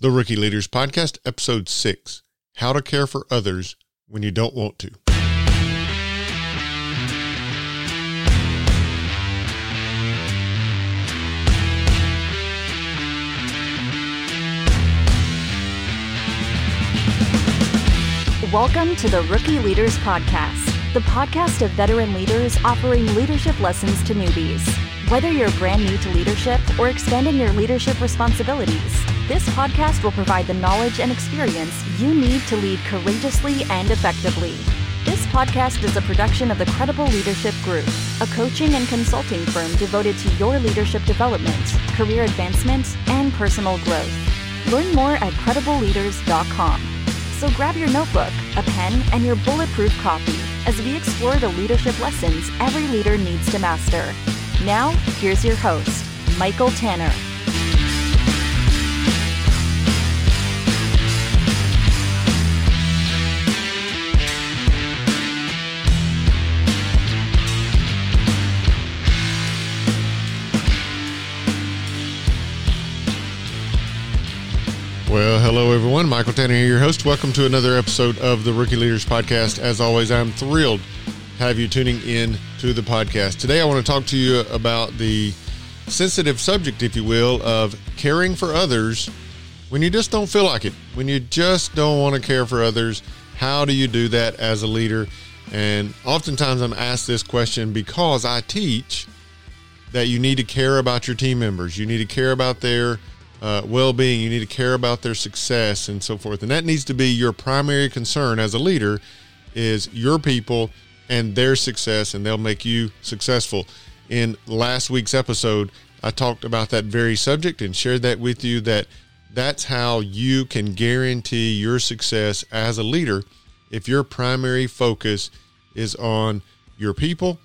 The Rookie Leaders Podcast, Episode 6 How to Care for Others When You Don't Want to. Welcome to the Rookie Leaders Podcast, the podcast of veteran leaders offering leadership lessons to newbies. Whether you're brand new to leadership or expanding your leadership responsibilities, this podcast will provide the knowledge and experience you need to lead courageously and effectively. This podcast is a production of the Credible Leadership Group, a coaching and consulting firm devoted to your leadership development, career advancement, and personal growth. Learn more at credibleleaders.com. So grab your notebook, a pen, and your bulletproof coffee as we explore the leadership lessons every leader needs to master. Now, here's your host, Michael Tanner. Well, hello everyone. Michael Tanner here, your host. Welcome to another episode of the Rookie Leaders Podcast. As always, I'm thrilled have you tuning in to the podcast. Today, I want to talk to you about the sensitive subject, if you will, of caring for others when you just don't feel like it, when you just don't want to care for others. How do you do that as a leader? And oftentimes, I'm asked this question because I teach that you need to care about your team members. You need to care about their uh, well-being you need to care about their success and so forth and that needs to be your primary concern as a leader is your people and their success and they'll make you successful. In last week's episode i talked about that very subject and shared that with you that that's how you can guarantee your success as a leader if your primary focus is on your people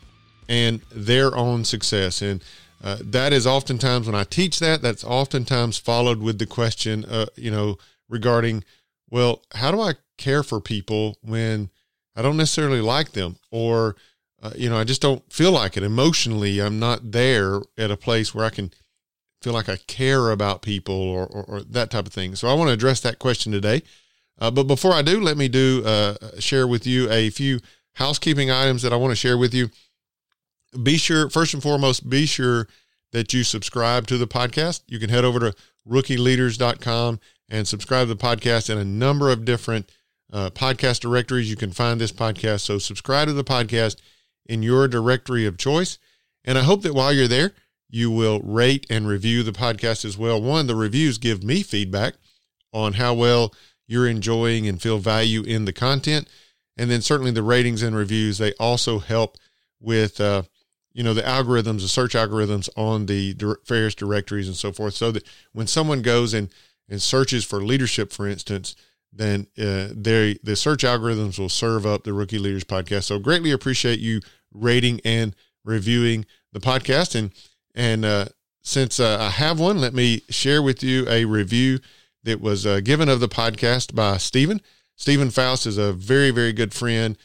and their own success. And uh, that is oftentimes when I teach that, that's oftentimes followed with the question, uh, you know, regarding, well, how do I care for people when I don't necessarily like them or, uh, you know, I just don't feel like it emotionally. I'm not there at a place where I can feel like I care about people or, or, or that type of thing. So I want to address that question today. Uh, but before I do, let me do uh, share with you a few housekeeping items that I want to share with you be sure, first and foremost, be sure that you subscribe to the podcast. You can head over to rookieleaders.com and subscribe to the podcast in a number of different uh, podcast directories. You can find this podcast. So subscribe to the podcast in your directory of choice. And I hope that while you're there, you will rate and review the podcast as well. One, the reviews give me feedback on how well you're enjoying and feel value in the content. And then certainly the ratings and reviews, they also help with uh, you know the algorithms the search algorithms on the various directories and so forth so that when someone goes and and searches for leadership for instance then uh, they the search algorithms will serve up the rookie leaders podcast so greatly appreciate you rating and reviewing the podcast and and uh, since uh, i have one let me share with you a review that was uh, given of the podcast by stephen stephen faust is a very very good friend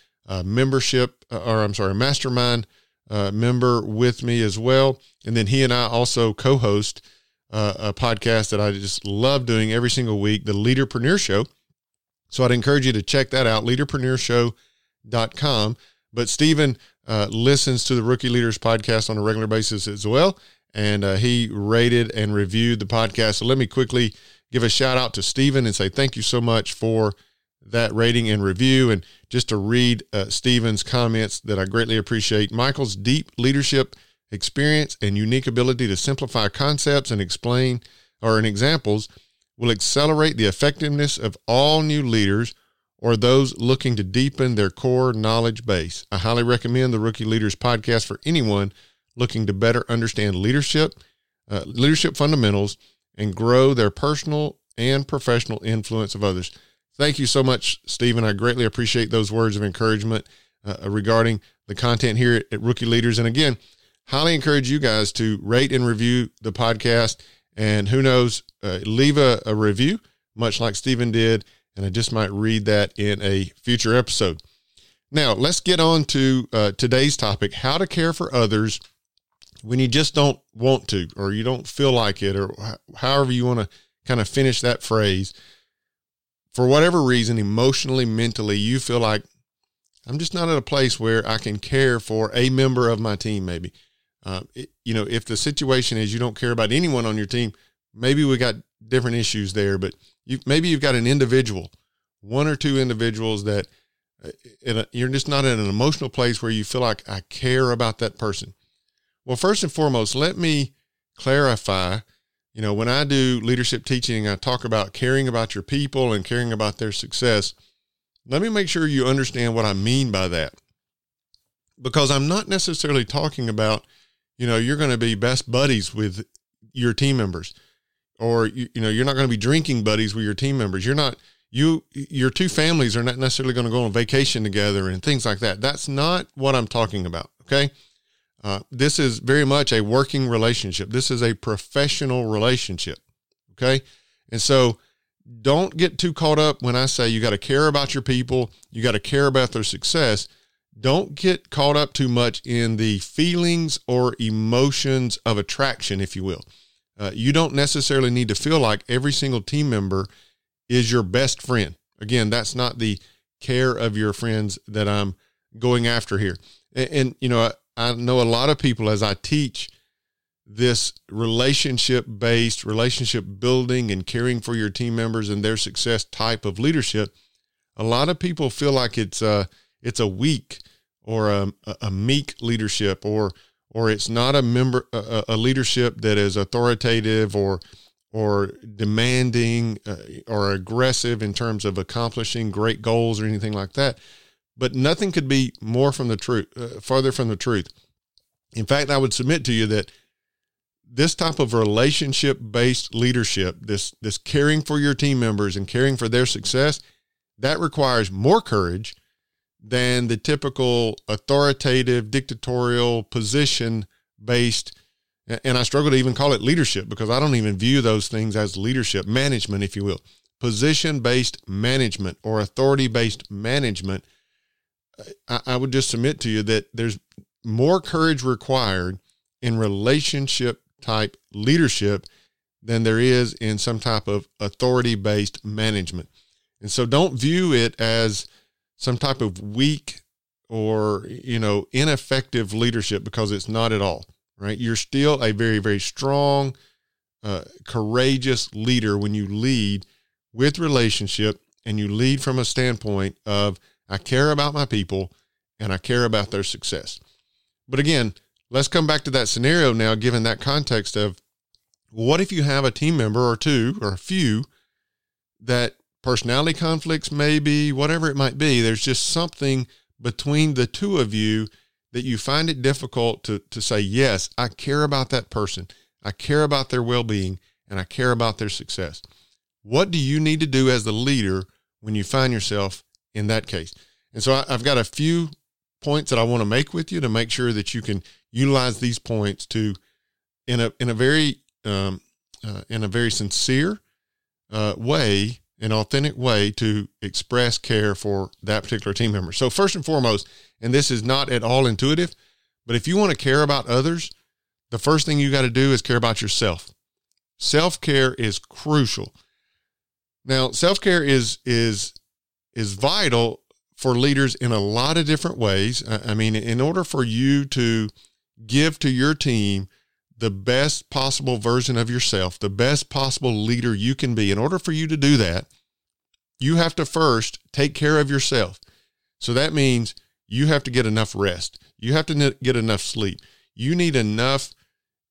membership uh, or i'm sorry mastermind uh, member with me as well. And then he and I also co host uh, a podcast that I just love doing every single week, the Leaderpreneur Show. So I'd encourage you to check that out, leaderpreneurshow.com. But Stephen uh, listens to the Rookie Leaders podcast on a regular basis as well. And uh, he rated and reviewed the podcast. So let me quickly give a shout out to Stephen and say thank you so much for that rating and review. And just to read uh, Stephen's comments that I greatly appreciate Michael's deep leadership experience and unique ability to simplify concepts and explain or in examples will accelerate the effectiveness of all new leaders or those looking to deepen their core knowledge base. I highly recommend the Rookie Leaders podcast for anyone looking to better understand leadership, uh, leadership fundamentals, and grow their personal and professional influence of others. Thank you so much, Stephen. I greatly appreciate those words of encouragement uh, regarding the content here at, Rookie Leaders. And again, highly encourage you guys to rate and review the podcast. And who knows, uh, leave a, a review, much like Stephen did. And I just might read that in a future episode. Now, let's get on to uh, today's topic how to care for others when you just don't want to, or you don't feel like it, or however you want to kind of finish that phrase. For whatever reason, emotionally, mentally, you feel like I'm just not at a place where I can care for a member of my team, maybe. Uh, it, you know, if the situation is you don't care about anyone on your team, maybe we got different issues there, but you, maybe you've got an individual, one or two individuals that uh, a, you're just not in an emotional place where you feel like I care about that person. Well, first and foremost, let me clarify. You know, when I do leadership teaching, I talk about caring about your people and caring about their success. Let me make sure you understand what I mean by that. Because I'm not necessarily talking about, you know, you're going to be best buddies with your team members or you, you know, you're not going to be drinking buddies with your team members. You're not you your two families are not necessarily going to go on vacation together and things like that. That's not what I'm talking about, okay? Uh, this is very much a working relationship. This is a professional relationship. Okay. And so don't get too caught up when I say you got to care about your people, you got to care about their success. Don't get caught up too much in the feelings or emotions of attraction, if you will. Uh, you don't necessarily need to feel like every single team member is your best friend. Again, that's not the care of your friends that I'm going after here. And, and you know, I know a lot of people as I teach this relationship based, relationship building, and caring for your team members and their success type of leadership. A lot of people feel like it's a it's a weak or a, a meek leadership, or or it's not a member a, a leadership that is authoritative or or demanding uh, or aggressive in terms of accomplishing great goals or anything like that. But nothing could be more from the truth, uh, farther from the truth. In fact, I would submit to you that this type of relationship based leadership, this, this caring for your team members and caring for their success, that requires more courage than the typical authoritative, dictatorial, position based. And I struggle to even call it leadership because I don't even view those things as leadership, management, if you will. Position based management or authority based management I, I would just submit to you that there's more courage required in relationship type leadership than there is in some type of authority based management. And so don't view it as some type of weak or, you know, ineffective leadership because it's not at all, right? You're still a very, very strong, uh, courageous leader when you lead with relationship and you lead from a standpoint of I care about my people and I care about their success. But again, let's come back to that scenario now, given that context of what if you have a team member or two or a few that personality conflicts, maybe, whatever it might be, there's just something between the two of you that you find it difficult to, to say, yes, I care about that person. I care about their well being and I care about their success. What do you need to do as the leader when you find yourself in that case. And so I, have got a few points that I want to make with you to make sure that you can utilize these points to, in a in a very um, uh, in a very sincere uh, way, an authentic way to express care for that particular team member. So first and foremost, and this is not at all intuitive, but if you want to care about others, the first thing you got to do is care about yourself. Self care is crucial. Now, self care is is is vital for leaders in a lot of different ways. I mean, in order for you to give to your team the best possible version of yourself, the best possible leader you can be, in order for you to do that, you have to first take care of yourself. So that means you have to get enough rest. You have to get enough sleep. You need enough,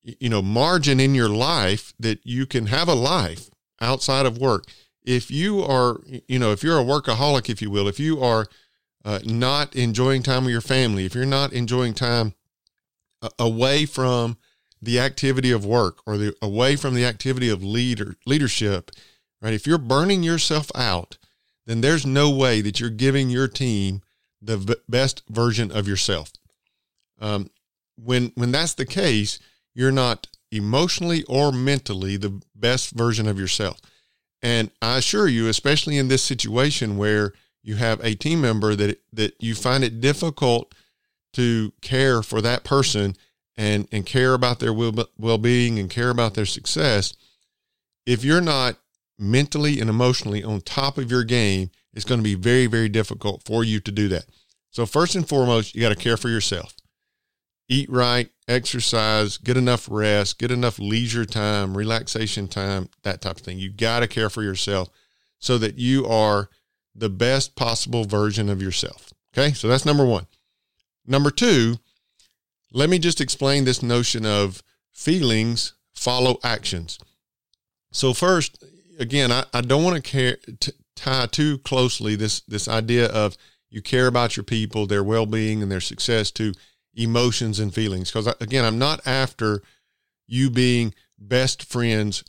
you know, margin in your life that you can have a life outside of work if you are, you know, if you're a workaholic, if you will, if you are uh, not enjoying time with your family, if you're not enjoying time uh, away from the activity of work or the away from the activity of leader leadership, right? If you're burning yourself out, then there's no way that you're giving your team the v- best version of yourself. Um, when when that's the case, you're not emotionally or mentally the best version of yourself. And I assure you, especially in this situation where you have a team member that that you find it difficult to care for that person and and care about their well being and care about their success, if you're not mentally and emotionally on top of your game, it's going to be very, very difficult for you to do that. So, first and foremost, you got to care for yourself. Eat right, exercise, get enough rest, get enough leisure time, relaxation time, that type of thing. You got to care for yourself so that you are the best possible version of yourself. Okay, so that's number one. Number two, let me just explain this notion of feelings follow actions. So first, again, I, I don't want to care to tie too closely this this idea of you care about your people, their well being, and their success to emotions and feelings. Because again, I'm not after you being best friends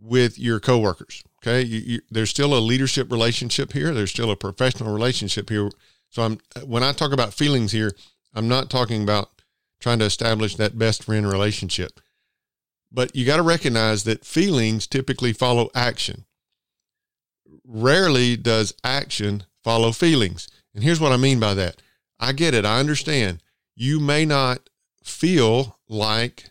with your coworkers. Okay, you, you, there's still a leadership relationship here. There's still a professional relationship here. So I'm when I talk about feelings here, I'm not talking about trying to establish that best friend relationship. But you got to recognize that feelings typically follow action. Rarely does action follow feelings. And here's what I mean by that. I get it. I understand. You may not feel like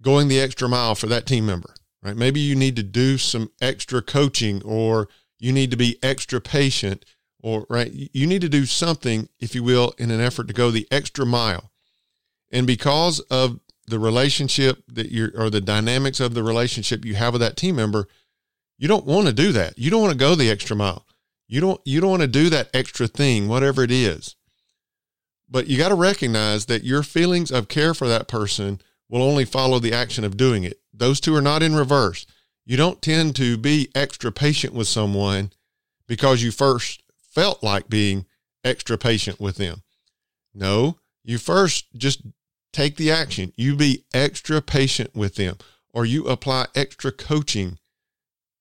going the extra mile for that team member, right? Maybe you need to do some extra coaching or you need to be extra patient or, right? You need to do something, if you will, in an effort to go the extra mile. And because of the relationship that you're, or the dynamics of the relationship you have with that team member, you don't want to do that. You don't want to go the extra mile. You don't, you don't want to do that extra thing, whatever it is. But you got to recognize that your feelings of care for that person will only follow the action of doing it. Those two are not in reverse. You don't tend to be extra patient with someone because you first felt like being extra patient with them. No, you first just take the action. You be extra patient with them or you apply extra coaching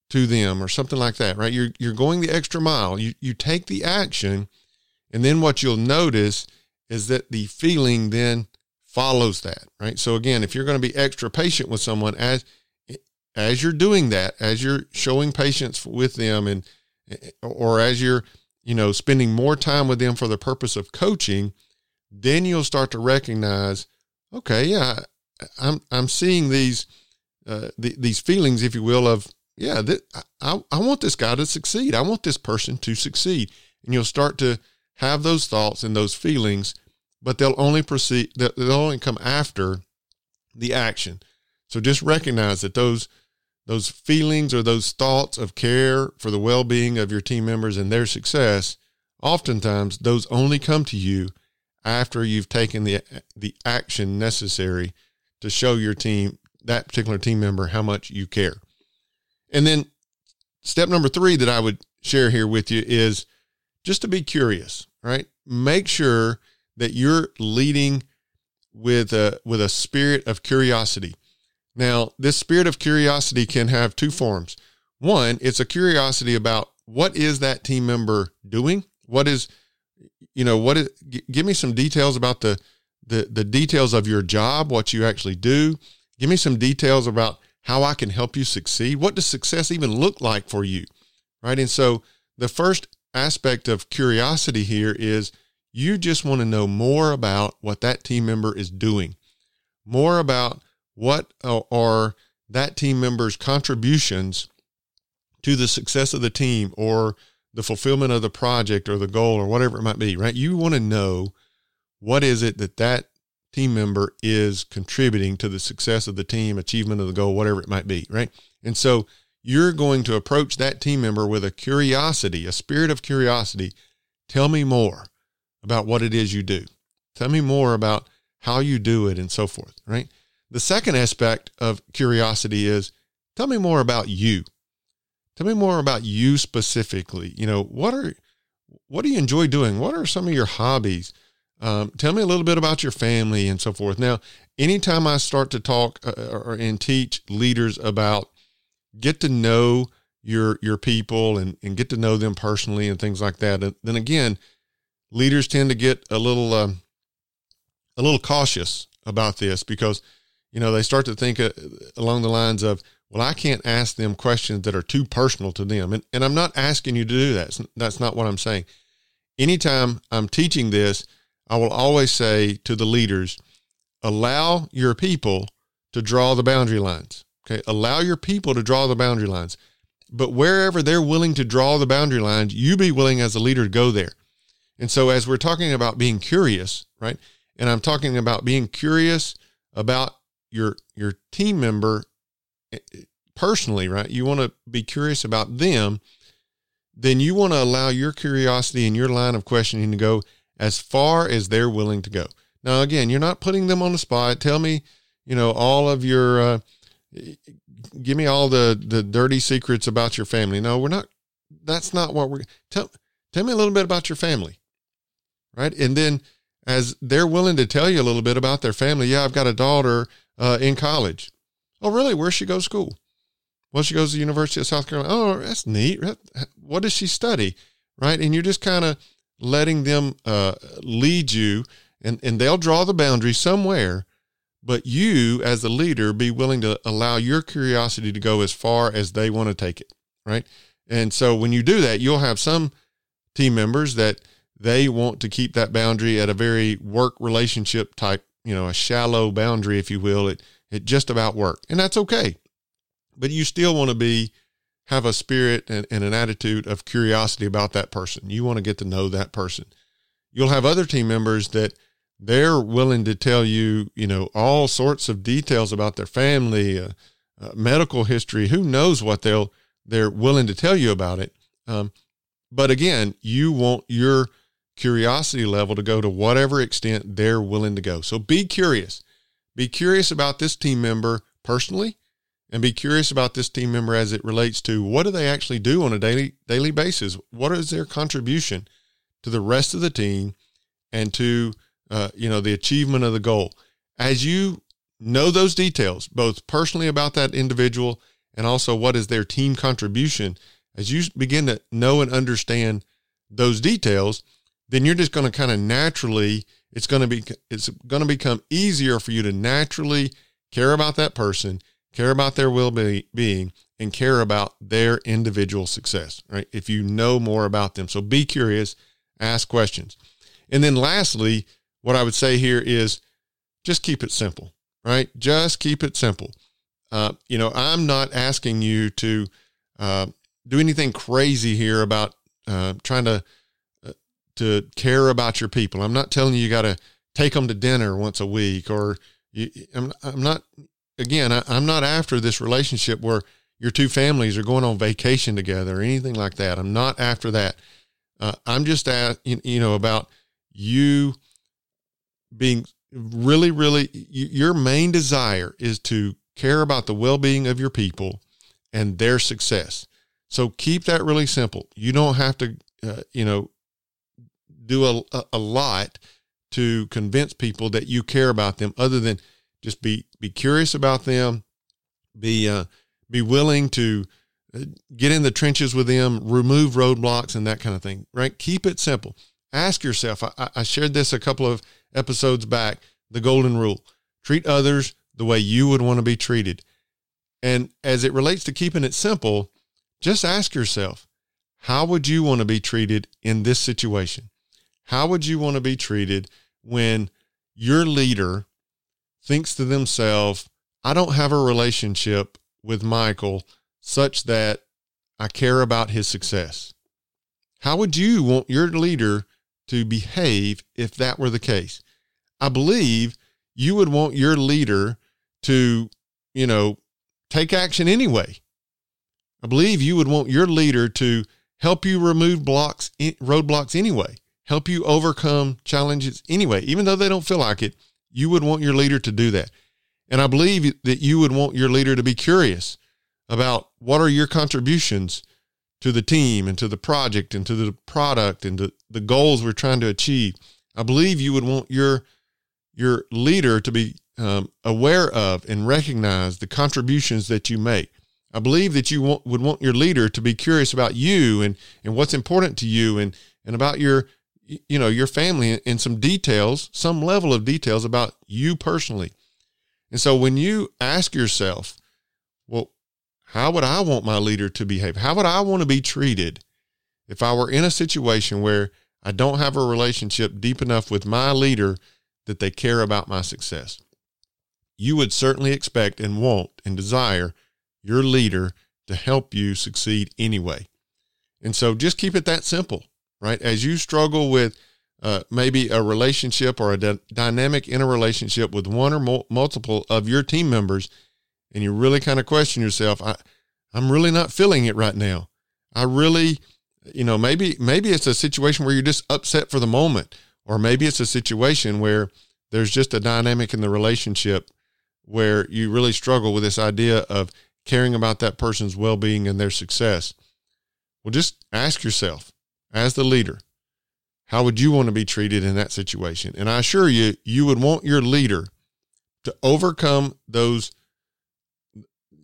to them or something like that, right? You're, you're going the extra mile. You, you take the action and then what you'll notice is that the feeling then follows that, right? So again, if you're going to be extra patient with someone as, as you're doing that, as you're showing patience with them and, or as you're, you know, spending more time with them for the purpose of coaching, then you'll start to recognize okay, yeah, I'm I'm seeing these uh, the, these feelings, if you will, of yeah, th- I I want this guy to succeed. I want this person to succeed, and you'll start to have those thoughts and those feelings, but they'll only proceed. They'll only come after the action. So just recognize that those those feelings or those thoughts of care for the well-being of your team members and their success, oftentimes those only come to you after you've taken the the action necessary to show your team that particular team member how much you care. And then step number 3 that I would share here with you is just to be curious, right? Make sure that you're leading with a with a spirit of curiosity. Now, this spirit of curiosity can have two forms. One, it's a curiosity about what is that team member doing? What is you know, what is, give me some details about the, the, the details of your job, what you actually do. Give me some details about how I can help you succeed. What does success even look like for you? Right. And so the first aspect of curiosity here is you just want to know more about what that team member is doing, more about what are that team member's contributions to the success of the team or the fulfillment of the project or the goal or whatever it might be, right? You want to know what is it that that team member is contributing to the success of the team, achievement of the goal, whatever it might be, right? And so you're going to approach that team member with a curiosity, a spirit of curiosity. Tell me more about what it is you do. Tell me more about how you do it and so forth, right? The second aspect of curiosity is tell me more about you. Tell me more about you specifically. You know, what are what do you enjoy doing? What are some of your hobbies? Um, tell me a little bit about your family and so forth. Now, anytime I start to talk uh, or, and teach leaders about get to know your your people and, and get to know them personally and things like that, then again, leaders tend to get a little uh, a little cautious about this because you know they start to think uh, along the lines of well, I can't ask them questions that are too personal to them. And, and I'm not asking you to do that. That's not what I'm saying. Anytime I'm teaching this, I will always say to the leaders, allow your people to draw the boundary lines. Okay. Allow your people to draw the boundary lines. but wherever they're willing to draw the boundary lines, you be willing as a leader to go there. And so, as we're talking about being curious, right? And I'm talking about being curious about your your team member personally, right? You want to be curious about them, then you want to allow your curiosity and your line of questioning to go as far as they're willing to go. Now, again, you're not putting them on the spot. Tell me, you know, all of your, uh, give me all the the dirty secrets about your family. No, we're not. That's not what we're. Tell tell me a little bit about your family, right? And then as they're willing to tell you a little bit about their family. Yeah, I've got a daughter uh, in college. Oh, really? Where she go to school? Well, she goes to the University of South Carolina. Oh, that's neat. What does she study? Right. And you're just kind of letting them uh, lead you and, and they'll draw the boundary somewhere. But you, as the leader, be willing to allow your curiosity to go as far as they want to take it. Right. And so when you do that, you'll have some team members that they want to keep that boundary at a very work relationship type, you know, a shallow boundary, if you will. It, it just about work. And that's okay but you still want to be have a spirit and, and, an attitude of curiosity about that person. You want to get to know that person. You'll have other team members that they're willing to tell you, you know, all sorts of details about their family, uh, uh, medical history. Who knows what they'll they're willing to tell you about it. Um, but again, you want your curiosity level to go to whatever extent they're willing to go. So be curious. Be curious about this team member personally and be curious about this team member as it relates to what do they actually do on a daily daily basis? What is their contribution to the rest of the team and to uh, you know the achievement of the goal? As you know those details, both personally about that individual and also what is their team contribution, as you begin to know and understand those details, then you're just going to kind of naturally it's going to be it's going to become easier for you to naturally care about that person care about their well being, and care about their individual success, right? If you know more about them. So be curious, ask questions. And then lastly, what I would say here is just keep it simple, right? Just keep it simple. Uh, you know, I'm not asking you to uh, do anything crazy here about uh, trying to to care about your people. I'm not telling you you got to take them to dinner once a week, or you, I'm, I'm not again, I, am not after this relationship where your two families are going on vacation together or anything like that. I'm not after that. Uh, I'm just at, you know, about you being really, really, your main desire is to care about the well being of your people and their success. So keep that really simple. You don't have to, uh, you know, do a, a lot to convince people that you care about them other than just be be curious about them, be uh, be willing to uh, get in the trenches with them, remove roadblocks and that kind of thing. Right? Keep it simple. Ask yourself. I, I shared this a couple of episodes back. The golden rule: treat others the way you would want to be treated. And as it relates to keeping it simple, just ask yourself, how would you want to be treated in this situation? How would you want to be treated when your leader thinks to themselves, I don't have a relationship with Michael such that I care about his success. How would you want your leader to behave if that were the case? I believe you would want your leader to, you know, take action anyway. I believe you would want your leader to help you remove blocks, eh, roadblocks anyway, help you overcome challenges anyway, even though they don't feel like it. You would want your leader to do that. And I believe that you would want your leader to be curious about what are your contributions to the team and to the project and to the product and to the goals we're trying to achieve. I believe you would want your your leader to be um, aware of and recognize the contributions that you make. I believe that you want, would want your leader to be curious about you and, and what's important to you and, and about your you know your family in some details some level of details about you personally. And so when you ask yourself well how would i want my leader to behave? How would i want to be treated if i were in a situation where i don't have a relationship deep enough with my leader that they care about my success? You would certainly expect and want and desire your leader to help you succeed anyway. And so just keep it that simple, right? As you struggle with uh, maybe a relationship or a d- dynamic in a relationship with one or mo- multiple of your team members, and you really kind of question yourself, I, I'm really not feeling it right now. I really, you know, maybe maybe it's a situation where you're just upset for the moment, or maybe it's a situation where there's just a dynamic in the relationship where you really struggle with this idea of caring about that person's well-being and their success. Well, just ask yourself, as the leader, how would you want to be treated in that situation? And I assure you, you would want your leader to overcome those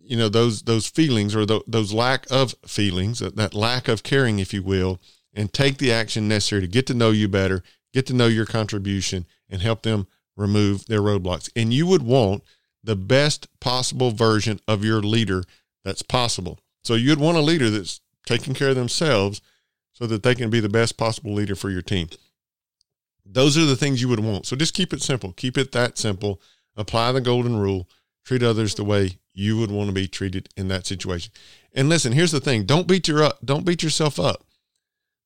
you know those those feelings or the, those lack of feelings that lack of caring if you will and take the action necessary to get to know you better get to know your contribution and help them remove their roadblocks and you would want the best possible version of your leader that's possible so you'd want a leader that's taking care of themselves so that they can be the best possible leader for your team. Those are the things you would want. So just keep it simple. Keep it that simple. Apply the golden rule. Treat others the way you would want to be treated in that situation. And listen, here's the thing. Don't beat your up. Don't beat yourself up.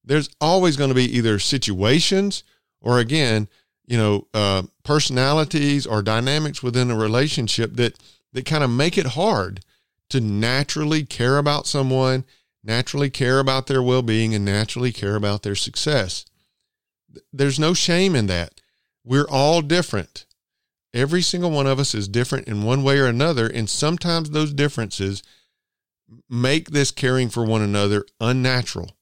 There's always going to be either situations or again, you know, uh, personalities or dynamics within a relationship that that kind of make it hard to naturally care about someone naturally care about their well being and naturally care about their success. There's no shame in that. We're all different. Every single one of us is different in one way or another. And sometimes those differences make this caring for one another unnatural.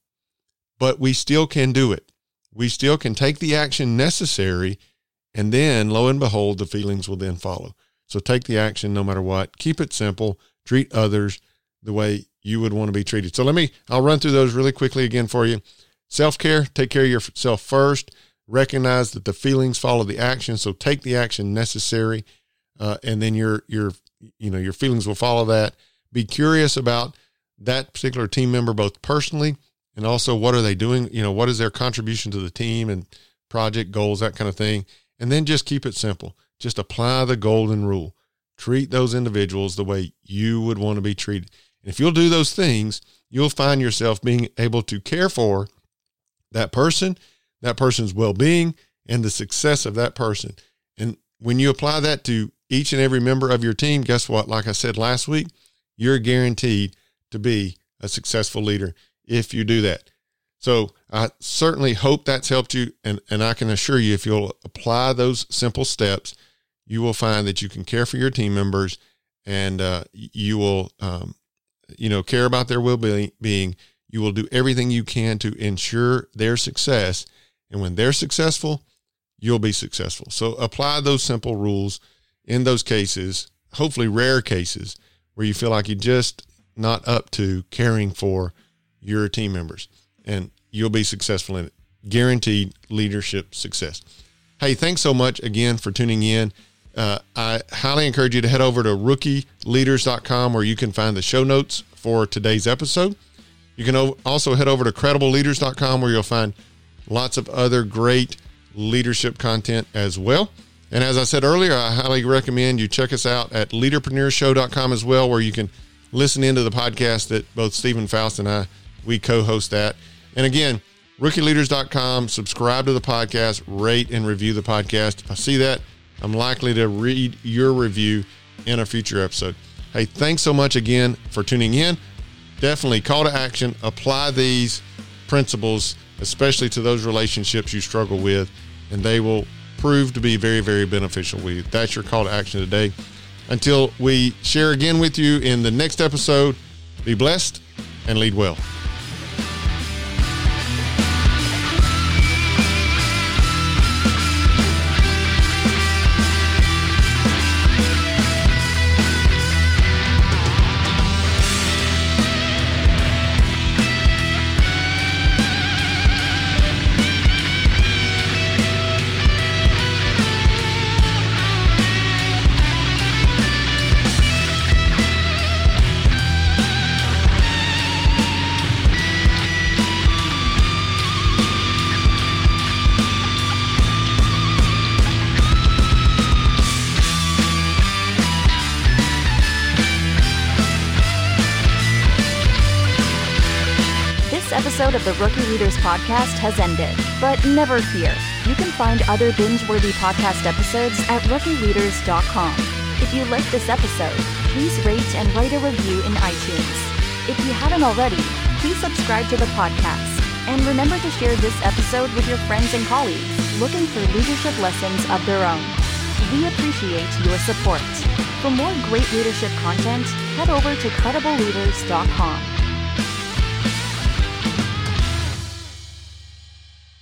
But we still can do it. We still can take the action necessary. And then, lo and behold, the feelings will then follow. So take the action no matter what. Keep it simple. Treat others the way you would want to be treated. So let me, I'll run through those really quickly again for you. Self care, take care of yourself first. Recognize that the feelings follow the action. So take the action necessary. Uh, and then your, your, you know, your feelings will follow that. Be curious about that particular team member, both personally and also what are they doing? You know, what is their contribution to the team and project goals, that kind of thing. And then just keep it simple. Just apply the golden rule. Treat those individuals the way you would want to be treated. If you'll do those things, you'll find yourself being able to care for that person, that person's well being, and the success of that person. And when you apply that to each and every member of your team, guess what? Like I said last week, you're guaranteed to be a successful leader if you do that. So I certainly hope that's helped you. And, and I can assure you, if you'll apply those simple steps, you will find that you can care for your team members and uh, you will um, you know, care about their well being, you will do everything you can to ensure their success. And when they're successful, you'll be successful. So apply those simple rules in those cases, hopefully rare cases where you feel like you're just not up to caring for your team members and you'll be successful in it. Guaranteed leadership success. Hey, thanks so much again for tuning in. Uh, I highly encourage you to head over to rookieleaders.com where you can find the show notes for today's episode. You can also head over to credibleleaders.com where you'll find lots of other great leadership content as well. And as I said earlier, I highly recommend you check us out at leaderpreneurshow.com as well, where you can listen into the podcast that both Stephen Faust and I, we co-host that. And again, rookieleaders.com, subscribe to the podcast, rate and review the podcast. If I see that, I'm likely to read your review in a future episode. Hey, thanks so much again for tuning in. Definitely call to action, apply these principles, especially to those relationships you struggle with, and they will prove to be very, very beneficial with you. That's your call to action today. Until we share again with you in the next episode, be blessed and lead well. Episode of the Rookie Leaders podcast has ended. But never fear, you can find other binge worthy podcast episodes at rookieleaders.com. If you liked this episode, please rate and write a review in iTunes. If you haven't already, please subscribe to the podcast. And remember to share this episode with your friends and colleagues looking for leadership lessons of their own. We appreciate your support. For more great leadership content, head over to credibleleaders.com.